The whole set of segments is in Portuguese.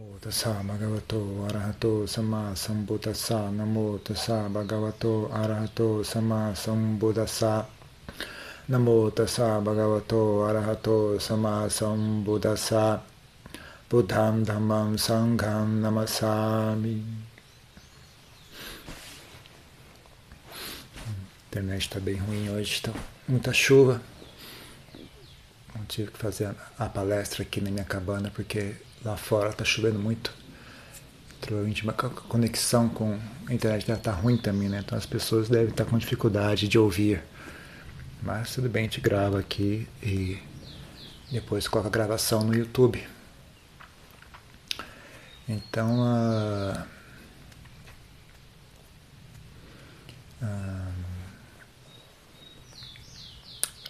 Namo tassa bhagavato arahato sama sambuddhassa. Namo tassa bhagavato arahato sama sambuddhassa. Namo tassa bhagavato arahato sama sambuddhassa. Buddham dhammam sangham namasami. A internet está bem ruim hoje, está muita chuva. Não tive que fazer a palestra aqui na minha cabana porque lá fora está chovendo muito. Provavelmente a conexão com a internet deve estar tá ruim também, né? Então as pessoas devem estar tá com dificuldade de ouvir. Mas tudo bem, a gente grava aqui e depois coloca a gravação no YouTube. Então a.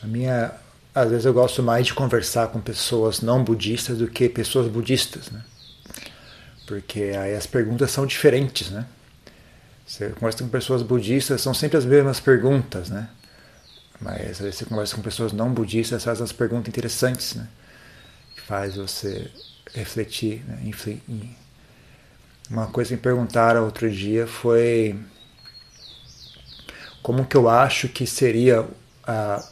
a minha às vezes eu gosto mais de conversar com pessoas não budistas do que pessoas budistas, né? Porque aí as perguntas são diferentes, né? Você conversa com pessoas budistas, são sempre as mesmas perguntas, né? Mas às vezes você conversa com pessoas não budistas, faz umas perguntas interessantes, né? Que faz você refletir, né? Uma coisa que me perguntaram outro dia foi como que eu acho que seria a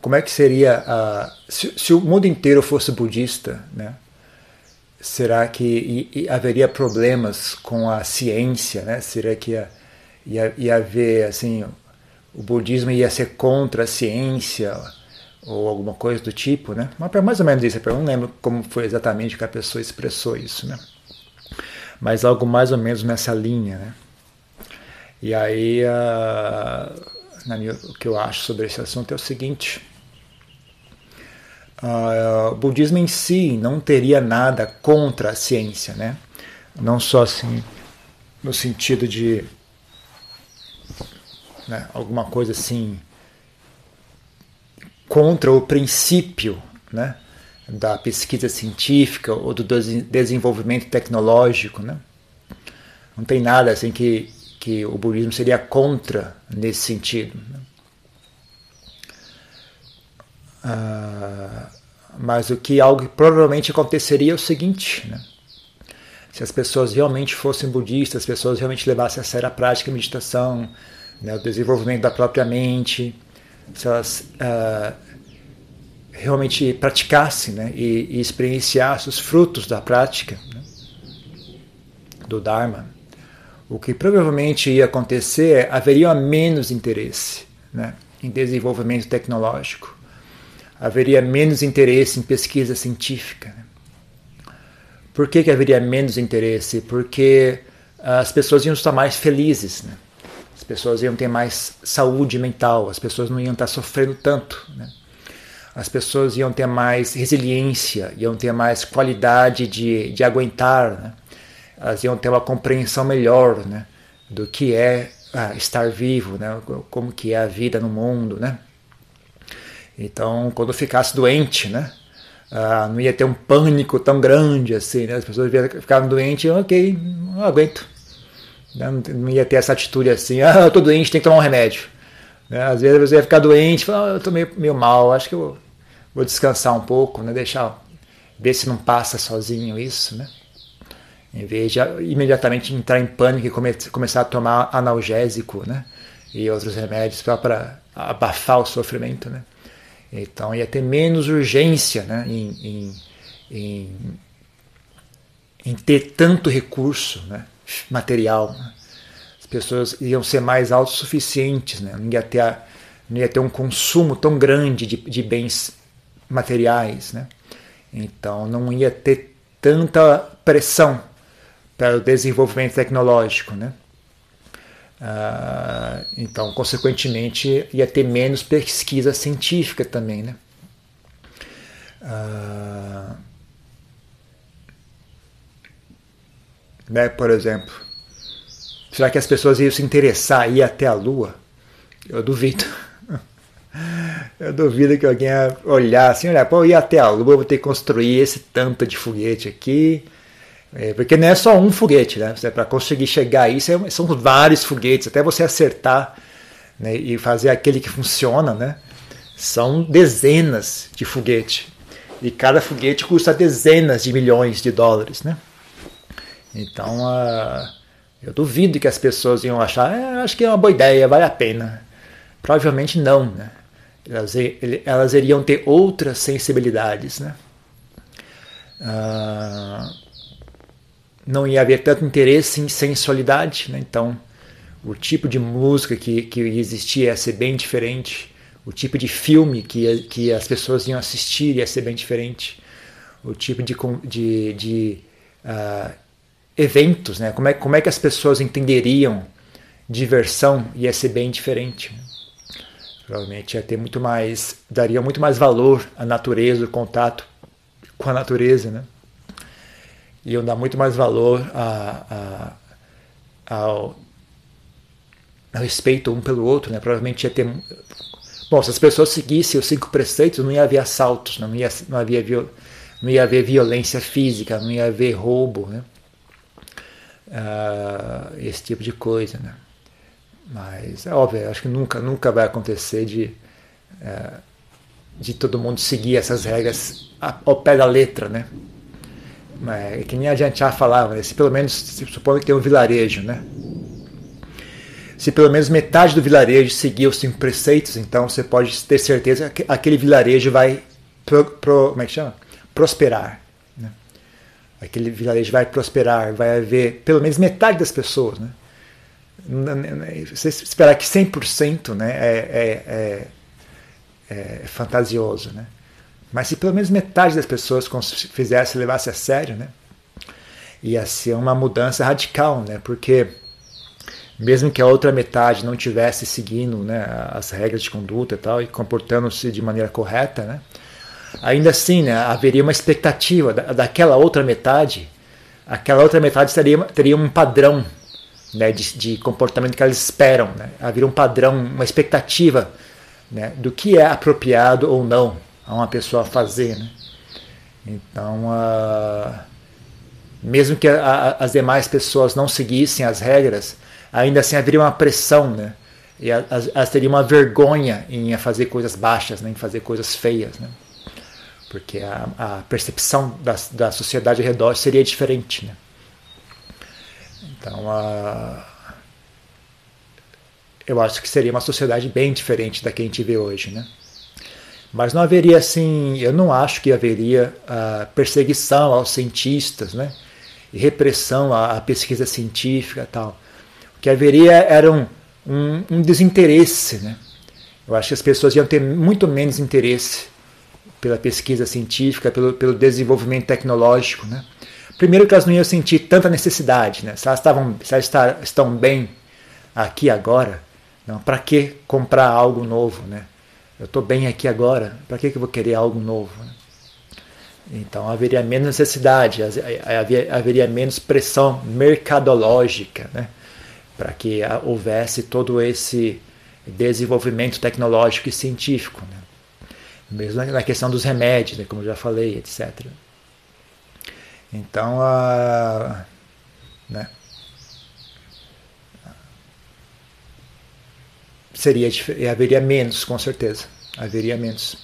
como é que seria a, se, se, o mundo inteiro fosse budista, né? Será que e, e haveria problemas com a ciência, né? Será que ia, ia, ia haver assim o budismo ia ser contra a ciência ou alguma coisa do tipo, né? Mais ou menos isso. Eu não lembro como foi exatamente que a pessoa expressou isso, né? Mas algo mais ou menos nessa linha, né? E aí uh, minha, o que eu acho sobre esse assunto é o seguinte: uh, o budismo em si não teria nada contra a ciência, né? Não só assim no sentido de né, alguma coisa assim contra o princípio, né? da pesquisa científica ou do desenvolvimento tecnológico, né? Não tem nada assim que que o budismo seria contra nesse sentido. Né? Ah, mas o que algo que provavelmente aconteceria é o seguinte, né? se as pessoas realmente fossem budistas, as pessoas realmente levassem a sério a prática de meditação, né, o desenvolvimento da própria mente, se elas ah, realmente praticassem né, e, e experienciassem os frutos da prática né, do Dharma, o que provavelmente ia acontecer é haveria menos interesse né, em desenvolvimento tecnológico, haveria menos interesse em pesquisa científica. Né? Por que, que haveria menos interesse? Porque as pessoas iam estar mais felizes, né? as pessoas iam ter mais saúde mental, as pessoas não iam estar sofrendo tanto. Né? As pessoas iam ter mais resiliência, iam ter mais qualidade de, de aguentar. Né? Elas iam ter uma compreensão melhor né, do que é ah, estar vivo, né, como que é a vida no mundo. Né. Então, quando ficasse doente, né, ah, não ia ter um pânico tão grande assim. Né, as pessoas ficavam doentes, ok, não aguento. Né, não ia ter essa atitude assim, ah, eu estou doente, tem que tomar um remédio. Né, às vezes você ia ficar doente, falar, ah, eu estou meio, meio mal, acho que eu vou descansar um pouco, né, deixar, ver se não passa sozinho isso, né. Em vez de imediatamente entrar em pânico e come começar a tomar analgésico né? e outros remédios para abafar o sofrimento. Né? Então ia ter menos urgência né? em, em, em, em ter tanto recurso né? material. Né? As pessoas iam ser mais autossuficientes, né? não, ia ter a, não ia ter um consumo tão grande de, de bens materiais. Né? Então não ia ter tanta pressão para o desenvolvimento tecnológico, né? Ah, então, consequentemente, ia ter menos pesquisa científica também, né? Ah, né? Por exemplo, será que as pessoas iam se interessar ir até a Lua? Eu duvido. Eu duvido que alguém olhar assim, olha, pô, ir até a Lua, vou ter que construir esse tanto de foguete aqui, é, porque não é só um foguete, né? Para conseguir chegar aí, são vários foguetes, até você acertar né, e fazer aquele que funciona, né? São dezenas de foguetes. E cada foguete custa dezenas de milhões de dólares, né? Então, eu duvido que as pessoas iam achar, é, acho que é uma boa ideia, vale a pena. Provavelmente não, né? Elas, elas iriam ter outras sensibilidades, né? Uh, não ia haver tanto interesse em sensualidade, né? então o tipo de música que, que existia ia ser bem diferente, o tipo de filme que, que as pessoas iam assistir ia ser bem diferente, o tipo de, de, de uh, eventos, né? como, é, como é que as pessoas entenderiam diversão ia ser bem diferente. Provavelmente ia ter muito mais, daria muito mais valor à natureza, o contato com a natureza, né? Iam dar muito mais valor a, a, ao, ao respeito um pelo outro, né? Provavelmente ia ter. Bom, se as pessoas seguissem os cinco preceitos, não ia haver assaltos, não ia, não havia viol, não ia haver violência física, não ia haver roubo, né? Uh, esse tipo de coisa, né? Mas é óbvio, acho que nunca, nunca vai acontecer de, uh, de todo mundo seguir essas regras ao pé da letra, né? É que nem a gente já falava, né? se pelo menos se supõe que tem um vilarejo, né? Se pelo menos metade do vilarejo seguir os cinco preceitos, então você pode ter certeza que aquele vilarejo vai pro, pro, como é que chama? prosperar. Né? Aquele vilarejo vai prosperar, vai haver pelo menos metade das pessoas. Né? Você esperar que 100% né, é, é, é, é fantasioso. Né? Mas se pelo menos metade das pessoas fizesse, levasse a sério, né? Ia ser uma mudança radical, né? Porque mesmo que a outra metade não tivesse seguindo né, as regras de conduta e tal e comportando-se de maneira correta, né? Ainda assim, né, haveria uma expectativa da, daquela outra metade. Aquela outra metade teria, teria um padrão né, de, de comportamento que elas esperam. Né? Haveria um padrão, uma expectativa né, do que é apropriado ou não a uma pessoa fazer. Né? Então, uh, mesmo que a, a, as demais pessoas não seguissem as regras, ainda assim haveria uma pressão, né? E elas, teriam uma vergonha em fazer coisas baixas, né? em fazer coisas feias. Né? Porque a, a percepção da, da sociedade ao redor seria diferente. Né? Então, uh, eu acho que seria uma sociedade bem diferente da que a gente vê hoje. Né? Mas não haveria assim, eu não acho que haveria uh, perseguição aos cientistas, né? E repressão à, à, pesquisa científica tal. O que haveria era um, um, um, desinteresse, né? Eu acho que as pessoas iam ter muito menos interesse pela pesquisa científica, pelo, pelo desenvolvimento tecnológico, né? Primeiro que elas não iam sentir tanta necessidade, né? Se elas, estavam, se elas estão bem aqui agora, para que comprar algo novo, né? Eu estou bem aqui agora, para que, que eu vou querer algo novo? Né? Então haveria menos necessidade, haveria menos pressão mercadológica né? para que houvesse todo esse desenvolvimento tecnológico e científico. Né? Mesmo na questão dos remédios, né? como eu já falei, etc. Então, a, né? Seria haveria menos, com certeza. Haveria menos.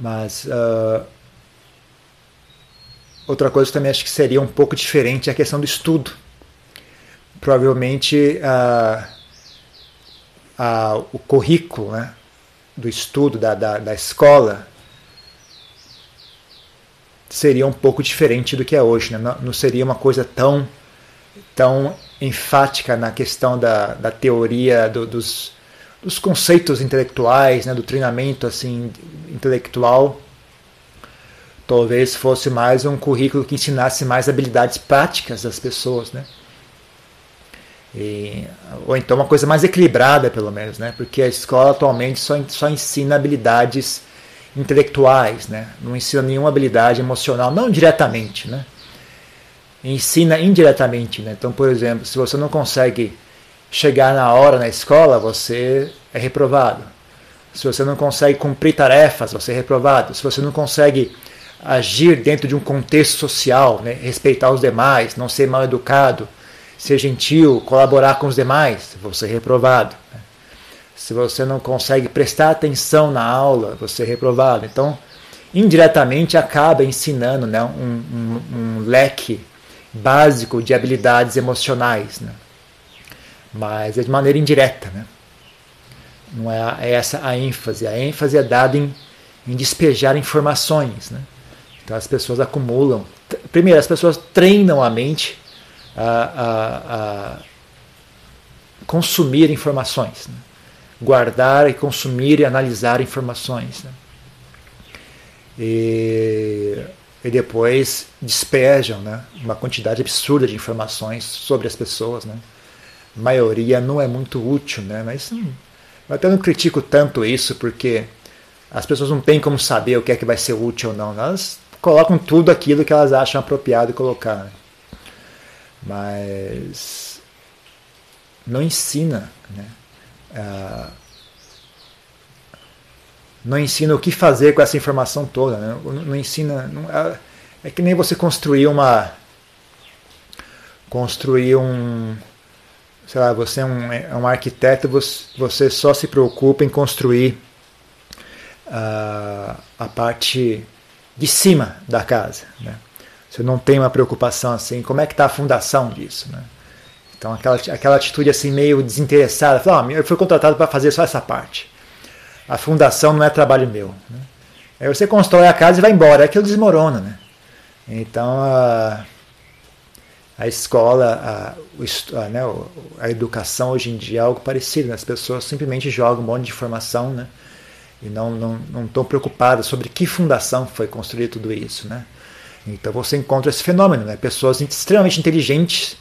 Mas uh, outra coisa também acho que seria um pouco diferente é a questão do estudo. Provavelmente uh, uh, o currículo né, do estudo da, da, da escola seria um pouco diferente do que é hoje. Né? Não, não seria uma coisa tão, tão enfática na questão da, da teoria do, dos, dos conceitos intelectuais, né, do treinamento assim intelectual. Talvez fosse mais um currículo que ensinasse mais habilidades práticas das pessoas, né? E, ou então uma coisa mais equilibrada, pelo menos, né? Porque a escola atualmente só, só ensina habilidades intelectuais, né? Não ensina nenhuma habilidade emocional, não diretamente, né? Ensina indiretamente. Né? Então, por exemplo, se você não consegue chegar na hora na escola, você é reprovado. Se você não consegue cumprir tarefas, você é reprovado. Se você não consegue agir dentro de um contexto social, né? respeitar os demais, não ser mal educado, ser gentil, colaborar com os demais, você é reprovado. Né? Se você não consegue prestar atenção na aula, você é reprovado. Então, indiretamente acaba ensinando né, um, um, um leque básico de habilidades emocionais, né? mas é de maneira indireta. Né? Não é, é essa a ênfase. A ênfase é dada em, em despejar informações. Né? Então as pessoas acumulam. Primeiro, as pessoas treinam a mente a, a, a consumir informações, né? guardar e consumir e analisar informações. Né? E, e, depois despejam né? uma quantidade absurda de informações sobre as pessoas. Né? A maioria não é muito útil, né? mas hum, eu até não critico tanto isso, porque as pessoas não têm como saber o que é que vai ser útil ou não. Elas colocam tudo aquilo que elas acham apropriado colocar. Né? Mas não ensina, né? Uh, não ensina o que fazer com essa informação toda, né? não, ensina. Não, é, é que nem você construir uma. Construir um. Sei lá, você é um, é um arquiteto, você, só se preocupa em construir uh, a parte de cima da casa. Né? Você não tem uma preocupação assim, como é que está a fundação disso? Né? Então aquela, aquela atitude assim meio desinteressada, fala, oh, eu fui contratado para fazer só essa parte. A fundação não é trabalho meu. Né? Aí você constrói a casa e vai embora, aquilo desmorona. Né? Então a, a escola, a, a, né, a educação hoje em dia é algo parecido. Né? As pessoas simplesmente jogam um monte de informação né? e não estão não, não preocupadas sobre que fundação foi construir tudo isso. Né? Então você encontra esse fenômeno, né? pessoas extremamente inteligentes,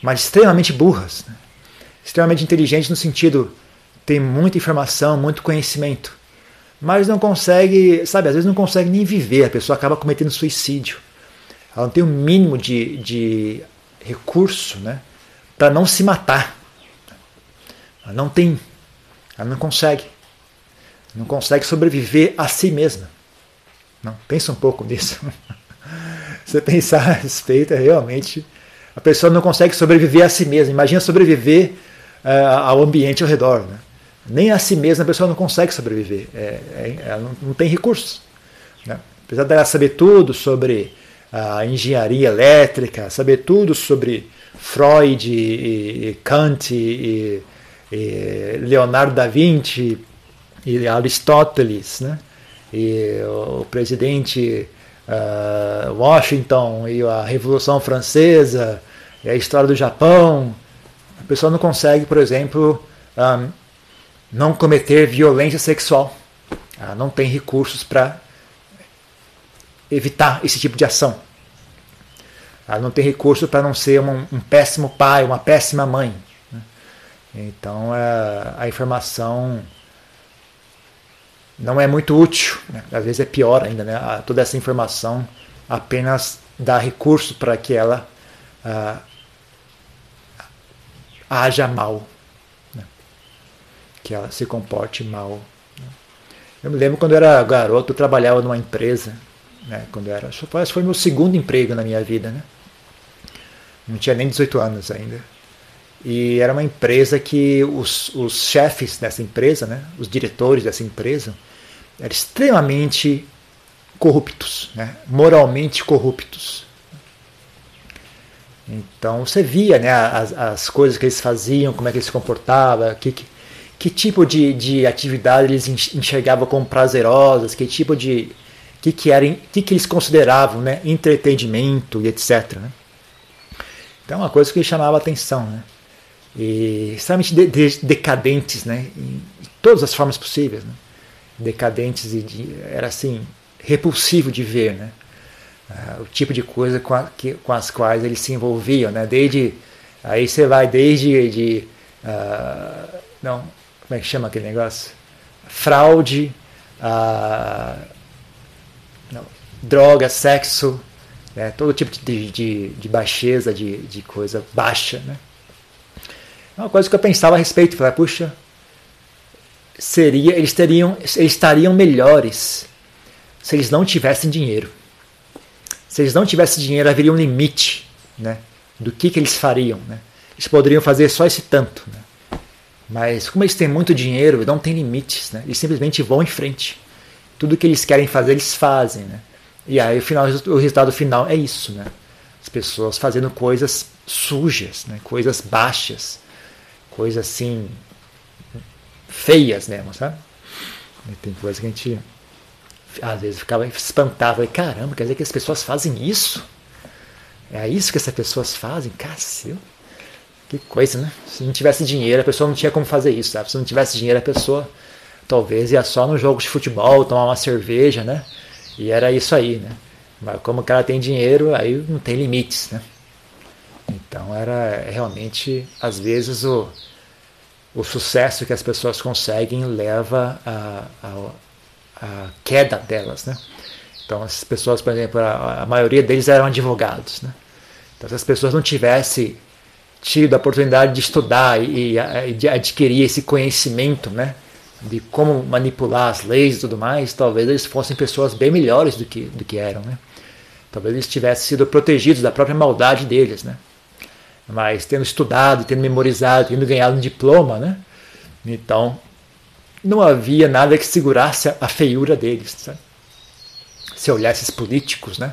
mas extremamente burras. Né? Extremamente inteligentes no sentido tem muita informação, muito conhecimento, mas não consegue, sabe, às vezes não consegue nem viver, a pessoa acaba cometendo suicídio. Ela não tem o um mínimo de, de recurso né, para não se matar. Ela não tem, ela não consegue. Não consegue sobreviver a si mesma. Não, pensa um pouco nisso. Você pensar a respeito, é realmente a pessoa não consegue sobreviver a si mesma. Imagina sobreviver uh, ao ambiente ao redor. Né? Nem a si mesma a pessoa não consegue sobreviver. É, é, ela não, não, tem recursos. Né? Apesar dela saber tudo sobre a engenharia elétrica, saber tudo sobre Freud, e, e Kant, e, e, Leonardo da Vinci, e Aristóteles, né? e o presidente uh, Washington e a Revolução Francesa e a história do Japão. A pessoa não consegue, por exemplo, um, não cometer violência sexual. Ela não tem recursos para evitar esse tipo de ação. Ela não tem recurso para não ser um, um, péssimo pai, uma péssima mãe. Né? Então a, a informação não é muito útil, né? às vezes é pior ainda, né? toda essa informação apenas dá recurso para que ela ah, haja mal? Que ela se comporte mal. Né? Eu me lembro quando eu era garoto, eu trabalhava numa empresa, né? quando eu era, acho foi meu segundo emprego na minha vida, né? não tinha nem 18 anos ainda. E era uma empresa que os, os chefes dessa empresa, né, os diretores dessa empresa, eram extremamente corruptos, né? moralmente corruptos. Então você via né, as, as coisas que eles faziam, como é que eles se comportavam, que, que, que tipo de, de atividade eles enxergavam como prazerosas, que tipo de. que, que, era, que, que eles consideravam né, entretenimento e etc. Né? Então uma coisa que chamava atenção. Né? E extremamente de, de, decadentes né, em todas as formas possíveis. Né? decadentes e de, era assim repulsivo de ver, né? Uh, o tipo de coisa com, a, que, com, as quais eles se envolviam, né? Desde aí você vai desde de uh, não como é que chama aquele negócio fraude, uh, não, droga, sexo, né? todo tipo de, de, de baixeza, de, de coisa baixa, né? É uma coisa que eu pensava a respeito, falei, puxa, seria eles teriam eles estariam melhores se eles não tivessem dinheiro. Se eles não tivessem dinheiro, haveria um limite, né, do que que eles fariam, né? Eles poderiam fazer só esse tanto, né? Mas como eles têm muito dinheiro, não tem limites, né? Eles simplesmente vão em frente. Tudo que eles querem fazer, eles fazem, né? E aí o, final, o resultado final é isso, né? As pessoas fazendo coisas sujas, né? coisas baixas, coisas assim feias mesmo, sabe? E tem coisa que a gente às vezes ficava espantado, caramba, quer dizer que as pessoas fazem isso? É isso que essas pessoas fazem? Cacilda. Que coisa, né? Se não tivesse dinheiro, a pessoa não tinha como fazer isso, sabe? Se não tivesse dinheiro, a pessoa talvez ia só no jogo de futebol, tomar uma cerveja, né? E era isso aí, né? Mas como o cara tem dinheiro, aí não tem limites, né? Então era realmente, às vezes, o, o sucesso que as pessoas conseguem leva a, a, a queda delas, né? Então as pessoas, por exemplo, a, a maioria deles eram advogados, né? Então se as pessoas não tivessem tido a oportunidade de estudar e, e de adquirir esse conhecimento, né? De como manipular as leis e tudo mais, talvez eles fossem pessoas bem melhores do que, do que eram, né? Talvez eles tivessem sido protegidos da própria maldade deles, né? Mas tendo estudado, tendo memorizado, tendo ganhado um diploma, né? Então, não havia nada que segurasse a feiura deles, sabe? Se olhar esses políticos, né?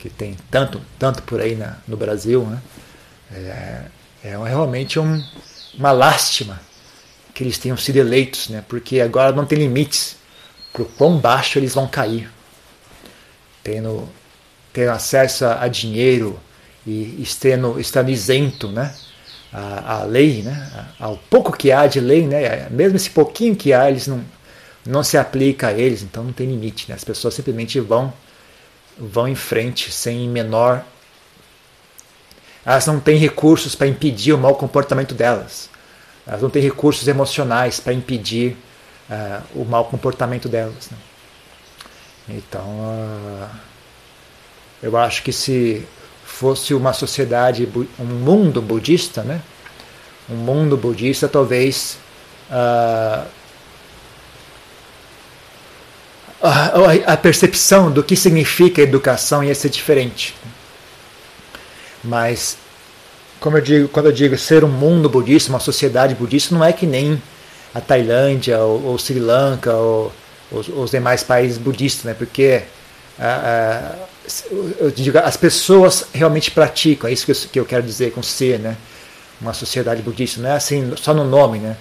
Que tem tanto, tanto por aí na, no Brasil, né? É, é realmente um, uma lástima que eles tenham sido eleitos, né? porque agora não tem limites para o quão baixo eles vão cair. Tendo, tendo acesso a, dinheiro e estando, estando isento né? a, a lei, né? ao pouco que há de lei, né? mesmo esse pouquinho que há, eles não, não se aplica a eles, então não tem limite. Né? As pessoas simplesmente vão, vão em frente sem menor elas não têm recursos para impedir o mau comportamento delas. Elas não têm recursos emocionais para impedir uh, o mau comportamento delas. Né? Então, uh, eu acho que se fosse uma sociedade, um mundo budista, né? um mundo budista, talvez uh, a, a percepção do que significa educação ia ser diferente. Mas, como eu digo, quando eu digo ser um mundo budista, uma sociedade budista, não é que nem a Tailândia ou, ou Sri Lanka ou os, os, demais países budistas, né? Porque eu digo, as pessoas realmente praticam, é isso que eu, que eu quero dizer com ser, né? Uma sociedade budista, não é assim só no nome, né?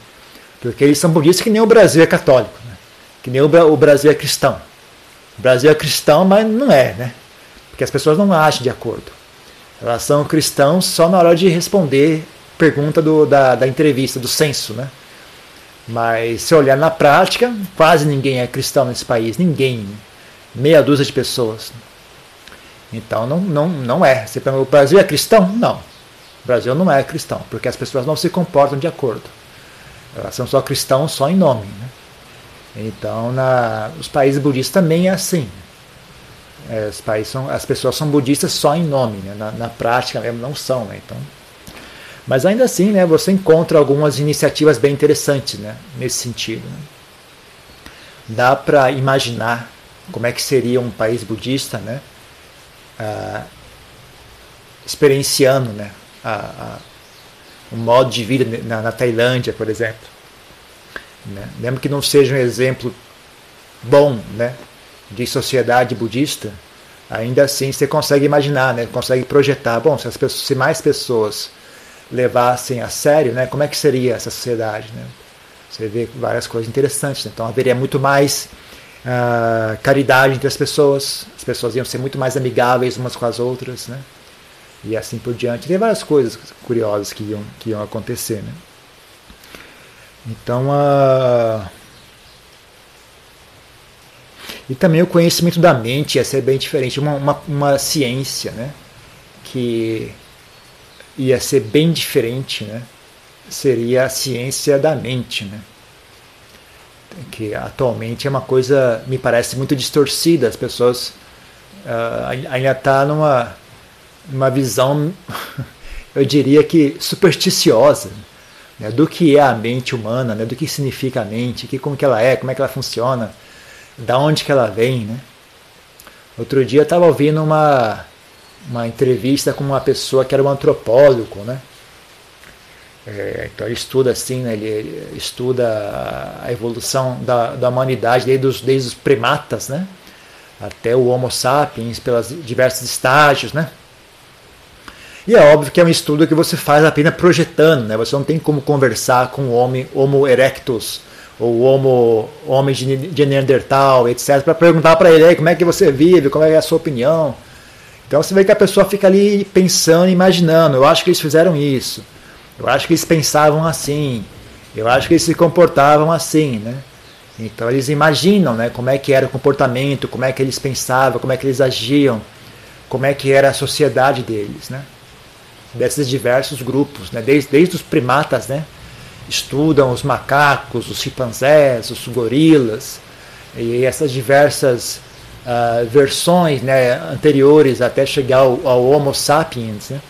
Porque eles são budistas que nem o Brasil é católico, né? que nem o, o Brasil é cristão. O Brasil é cristão, mas não é, né? Porque as pessoas não agem de acordo. Elas são cristãos só na hora de responder pergunta do, da, da entrevista, do censo, né? Mas se olhar na prática, quase ninguém é cristão nesse país, ninguém, meia dúzia de pessoas. Então não, não, não é. Você pergunta, o Brasil é cristão? Não. O Brasil não é cristão, porque as pessoas não se comportam de acordo. Elas são só cristãos só em nome. Né? Então, na, os países budistas também é assim. É, os países são, as pessoas são budistas só em nome, né? na, na, prática mesmo não são. Né? Então, mas ainda assim, né, você encontra algumas iniciativas bem interessantes né, nesse sentido. Né? Dá para imaginar como é que seria um país budista, né, ah, experienciando né, a, a, um modo de vida na, na Tailândia, por exemplo. Né? Que não seja um exemplo bom, né? De sociedade budista, ainda assim você consegue imaginar, né? consegue projetar. Bom, se, as pessoas, se mais pessoas levassem a sério, né? como é que seria essa sociedade? Né? Você vê várias coisas interessantes. Né? Então haveria muito mais uh, caridade entre as pessoas, as pessoas iam ser muito mais amigáveis umas com as outras, né? e assim por diante. Tem várias coisas curiosas que iam, que iam acontecer. Né? Então, uh, e também o conhecimento da mente ia ser bem diferente, uma, uma, uma ciência né? que ia ser bem diferente, né? seria a ciência da mente, né? que atualmente é uma coisa, me parece, muito distorcida. As pessoas uh, ainda estão tá numa uma visão, eu diria que supersticiosa, né? do que é a mente humana, né? do que significa a mente, que, como que ela é, como é que ela funciona da onde que ela vem, né? Outro dia eu estava ouvindo uma, uma entrevista com uma pessoa que era um antropólogo, né? É, então ele estuda assim, né, ele, ele, estuda a evolução da, da humanidade desde os, desde os primatas, né, até o Homo sapiens, pelos diversos estágios, né. E é óbvio que é um estudo que você faz apenas projetando, né, você não tem como conversar com o homem Homo erectus, ou Homo, homem de, de Neandertal, etc., para perguntar para ele como é que você vive, como é a sua opinião. Então você vê que a pessoa fica ali pensando, imaginando. Eu acho que eles fizeram isso. Eu acho que eles pensavam assim. Eu acho que eles se comportavam assim, né? Então eles imaginam, né, como é que era o comportamento, como é que eles pensavam, como é que eles agiam, como é que era a sociedade deles, né? Desses diversos grupos, né? Desde, desde os primatas, né? Estudam os macacos, os chimpanzés, os gorilas e essas diversas uh, versões, né, anteriores até chegar ao, ao Homo sapiens, né?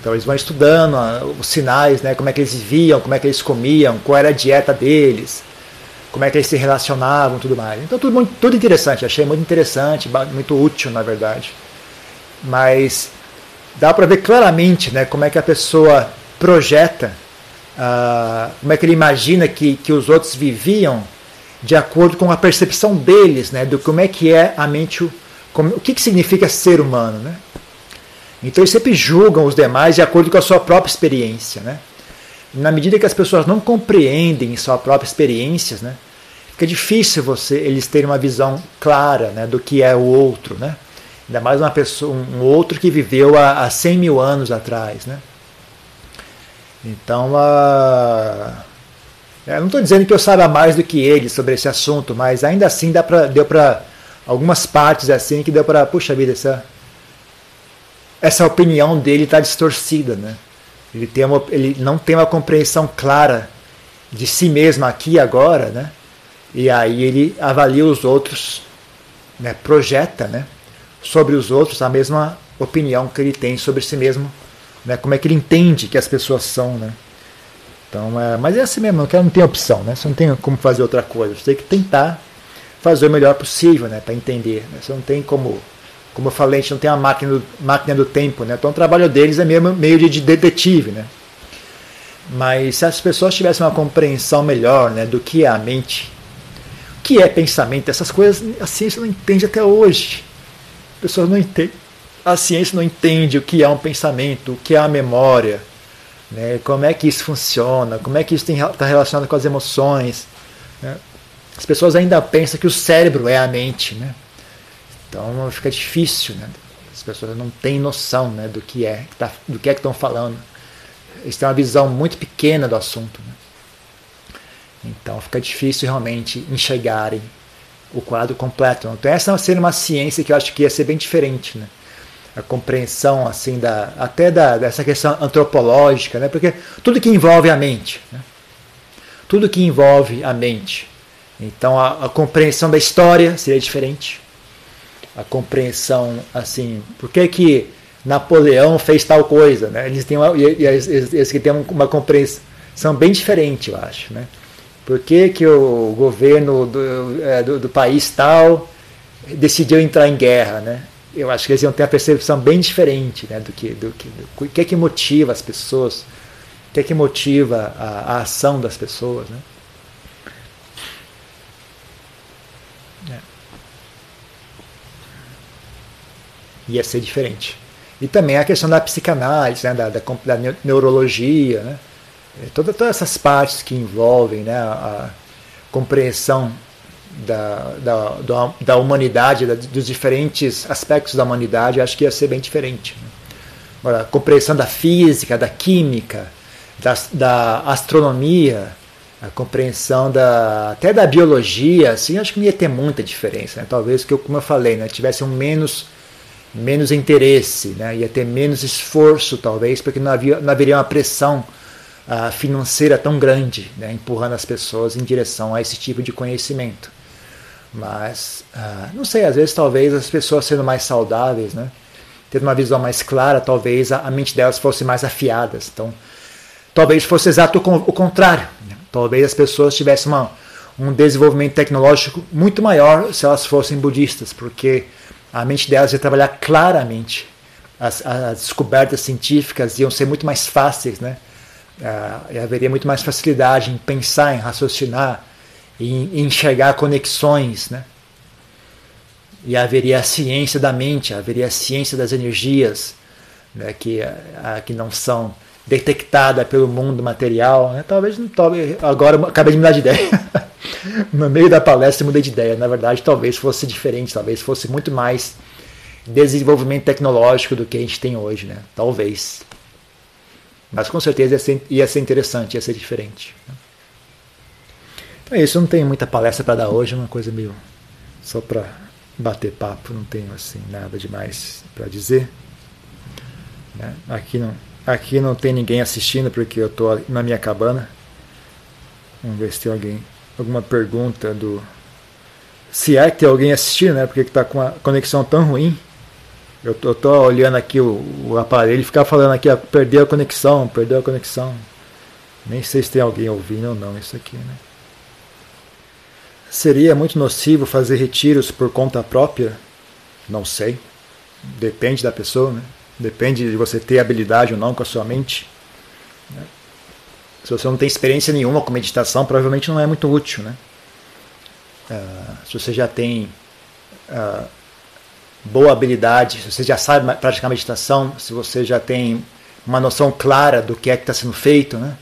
Então eles vão estudando uh, os sinais, né, como é que eles viviam, como é que eles comiam, qual era a dieta deles, como é que eles se relacionavam, tudo mais. Então tudo muito, tudo interessante, achei muito interessante, muito útil na verdade. Mas dá para ver claramente, né, como é que a pessoa projeta, uh, como é que ele imagina que, que os outros viviam de acordo com a percepção deles, né, do como é que é a mente, como, o que, que significa ser humano, né? Então eles sempre julgam os demais de acordo com a sua própria experiência, né? Na medida que as pessoas não compreendem sua própria experiência, né, fica difícil você eles terem uma visão clara, né, do que é o outro, né? Ainda mais uma pessoa, um outro que viveu há, há 100 mil anos atrás, né? Então, a eu não estou dizendo que eu saiba mais do que ele sobre esse assunto, mas ainda assim dá pra, deu para algumas partes assim que deu para, puxa vida, essa essa opinião dele está distorcida, né? Ele, tem uma, ele não tem uma compreensão clara de si mesmo aqui e agora, né? E aí ele avalia os outros, né? projeta, né? Sobre os outros a mesma opinião que ele tem sobre si mesmo, né? Como é que ele entende que as pessoas são, né? Então, é, mas é assim mesmo, não tem opção, né? Você não tem como fazer outra coisa. Você tem que tentar fazer o melhor possível, né? Para entender. Né? Você não tem como, como eu falei, a gente não tem uma máquina do, máquina do tempo, né? Então o trabalho deles é meio, meio de detetive, né? Mas se as pessoas tivessem uma compreensão melhor, né? Do que é a mente, o que é pensamento, essas coisas a ciência não entende até hoje. As pessoas não entendem. A ciência não entende o que é um pensamento, o que é a memória né? Como é que isso funciona? Como é que isso está relacionado com as emoções? Né? As pessoas ainda pensam que o cérebro é a mente, né? Então fica difícil, né? As pessoas não têm noção, né, do que é, tá, do que é que estão falando. Eles têm uma visão muito pequena do assunto. Né? Então fica difícil realmente enxergarem o quadro completo. Então essa seria uma ciência que eu acho que ia ser bem diferente, né? A compreensão assim da até da, dessa questão antropológica, né? Porque tudo que envolve a mente, né? tudo que envolve a mente. Então a, a, compreensão da história seria diferente. A compreensão assim, por que que Napoleão fez tal coisa, né? Eles têm uma, eles, eles que têm uma compreensão bem diferente, eu acho, né? Por que, que o governo do, é, do, do país tal decidiu entrar em guerra, né? Eu acho que eles iam ter a percepção bem diferente né, do que do que do, que é que motiva as pessoas, o que é que motiva a, a ação das pessoas, né? É. Ia ser diferente. E também a questão da psicanálise, né, da, da, da neurologia, né? É, todas, todas essas partes que envolvem né, a compreensão da, da, da, humanidade, da, dos diferentes aspectos da humanidade, acho que ia ser bem diferente. Né? Agora, a compreensão da física, da química, da, da astronomia, a compreensão da, até da biologia, assim, acho que não ia ter muita diferença. Né? Talvez, que eu, como eu falei, né, tivesse um menos, menos interesse, né? ia ter menos esforço, talvez, porque não, havia, não haveria uma pressão uh, financeira tão grande, né? empurrando as pessoas em direção a esse tipo de conhecimento. Mas, ah, não sei, às vezes talvez as pessoas sendo mais saudáveis, né? Tendo uma visão mais clara, talvez a, mente delas fosse mais afiadas. Então, talvez fosse exato o contrário. Né? Talvez as pessoas tivessem uma, um desenvolvimento tecnológico muito maior se elas fossem budistas, porque a mente delas ia trabalhar claramente. As, as descobertas científicas iam ser muito mais fáceis, né? Uh, haveria muito mais facilidade em pensar, em raciocinar, em enxergar conexões, né? E haveria a ciência da mente, haveria a ciência das energias, né? que, uh, que não são detectadas pelo mundo material. Né? Talvez, talvez agora acabei de mudar de ideia. no meio da palestra mudei de ideia. Na verdade, talvez fosse diferente, talvez fosse muito mais desenvolvimento tecnológico do que a gente tem hoje, né? Talvez. Mas com certeza ia ser, ia ser interessante, ia ser diferente. Então é isso, eu não tenho muita palestra para dar hoje, é uma coisa meio só para bater papo, não tenho assim nada demais para dizer. Né? Aqui não, aqui não tem ninguém assistindo porque eu estou na minha cabana. Vamos ver se tem alguém, alguma pergunta do se é que tem alguém assistindo, né? Porque está com a conexão tão ruim. Eu tô, olhando aqui o, o aparelho ficar falando aqui, ó, perdeu a conexão, perdeu a conexão. Nem sei se tem alguém ouvindo ou não isso aqui, né? Seria muito nocivo fazer retiros por conta própria? Não sei. Depende da pessoa, né? Depende de você ter habilidade ou não com a sua mente. Né? Se você não tem experiência nenhuma com meditação, provavelmente não é muito útil, né? Uh, se você já tem uh, boa habilidade, se você já sabe praticar meditação, se você já tem uma noção clara do que é que está sendo feito, né?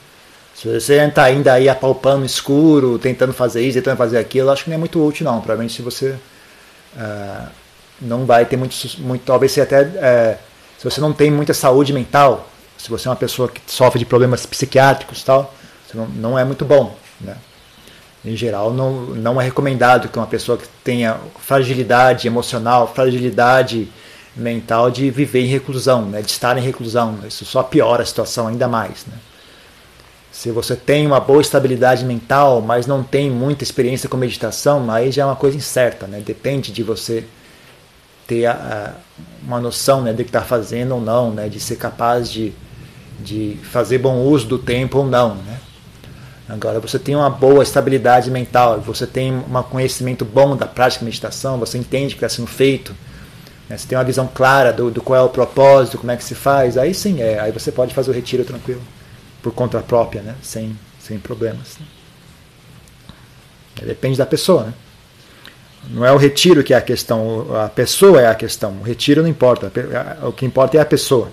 Se você está ainda aí apalpando escuro, tentando fazer isso, tentando fazer aquilo, acho que não é muito útil não. Provavelmente se você uh, não vai ter muito, muito talvez você até uh, se você não tem muita saúde mental, se você é uma pessoa que sofre de problemas psiquiátricos tal, não, não é muito bom, né? em geral, não, não é recomendado que uma pessoa que tenha fragilidade emocional, fragilidade mental de viver em reclusão, né, de estar em reclusão. Isso só piora a situação ainda mais. Né? Se você tem uma boa estabilidade mental, mas não tem muita experiência com meditação, aí já é uma coisa incerta. Né? Depende de você ter a, a, uma noção né, do que está fazendo ou não, né? de ser capaz de, de fazer bom uso do tempo ou não. Né? Agora, você tem uma boa estabilidade mental, você tem um conhecimento bom da prática de meditação, você entende o que está sendo feito, né? você tem uma visão clara do, do, qual é o propósito, como é que se faz, aí sim, é, aí você pode fazer o retiro tranquilo, por conta própria, né? sem, sem problemas. Né? Depende da pessoa. Né? Não é o retiro que é a questão, a pessoa é a questão. O retiro não importa, o que importa é a pessoa.